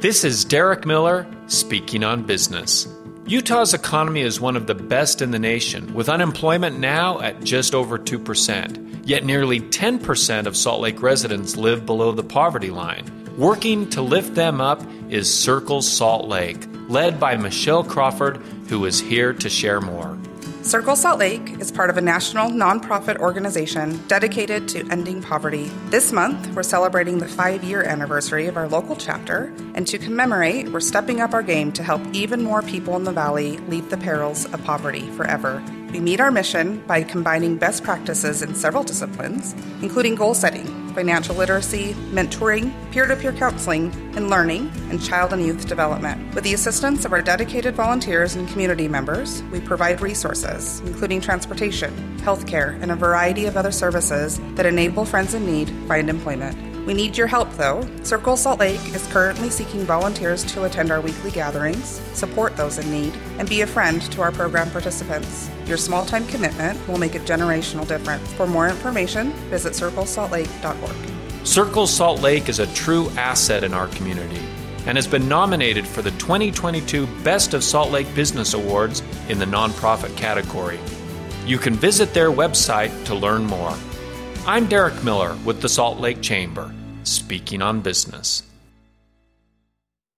This is Derek Miller speaking on business. Utah's economy is one of the best in the nation, with unemployment now at just over 2%. Yet nearly 10% of Salt Lake residents live below the poverty line. Working to lift them up is Circles Salt Lake, led by Michelle Crawford, who is here to share more. Circles Salt Lake is part of a national nonprofit organization dedicated to ending poverty. This month, we're celebrating the five year anniversary of our local chapter, and to commemorate, we're stepping up our game to help even more people in the valley leave the perils of poverty forever. We meet our mission by combining best practices in several disciplines, including goal setting, financial literacy, mentoring, peer to peer counseling, and learning, and child and youth development. With the assistance of our dedicated volunteers and community members, we provide resources, including transportation, healthcare, and a variety of other services that enable friends in need find employment. We need your help, though. Circles Salt Lake is currently seeking volunteers to attend our weekly gatherings, support those in need, and be a friend to our program participants. Your small time commitment will make a generational difference. For more information, visit circlesaltlake.org. Circles Salt Lake is a true asset in our community and has been nominated for the 2022 Best of Salt Lake Business Awards in the nonprofit category. You can visit their website to learn more. I'm Derek Miller with the Salt Lake Chamber, speaking on business.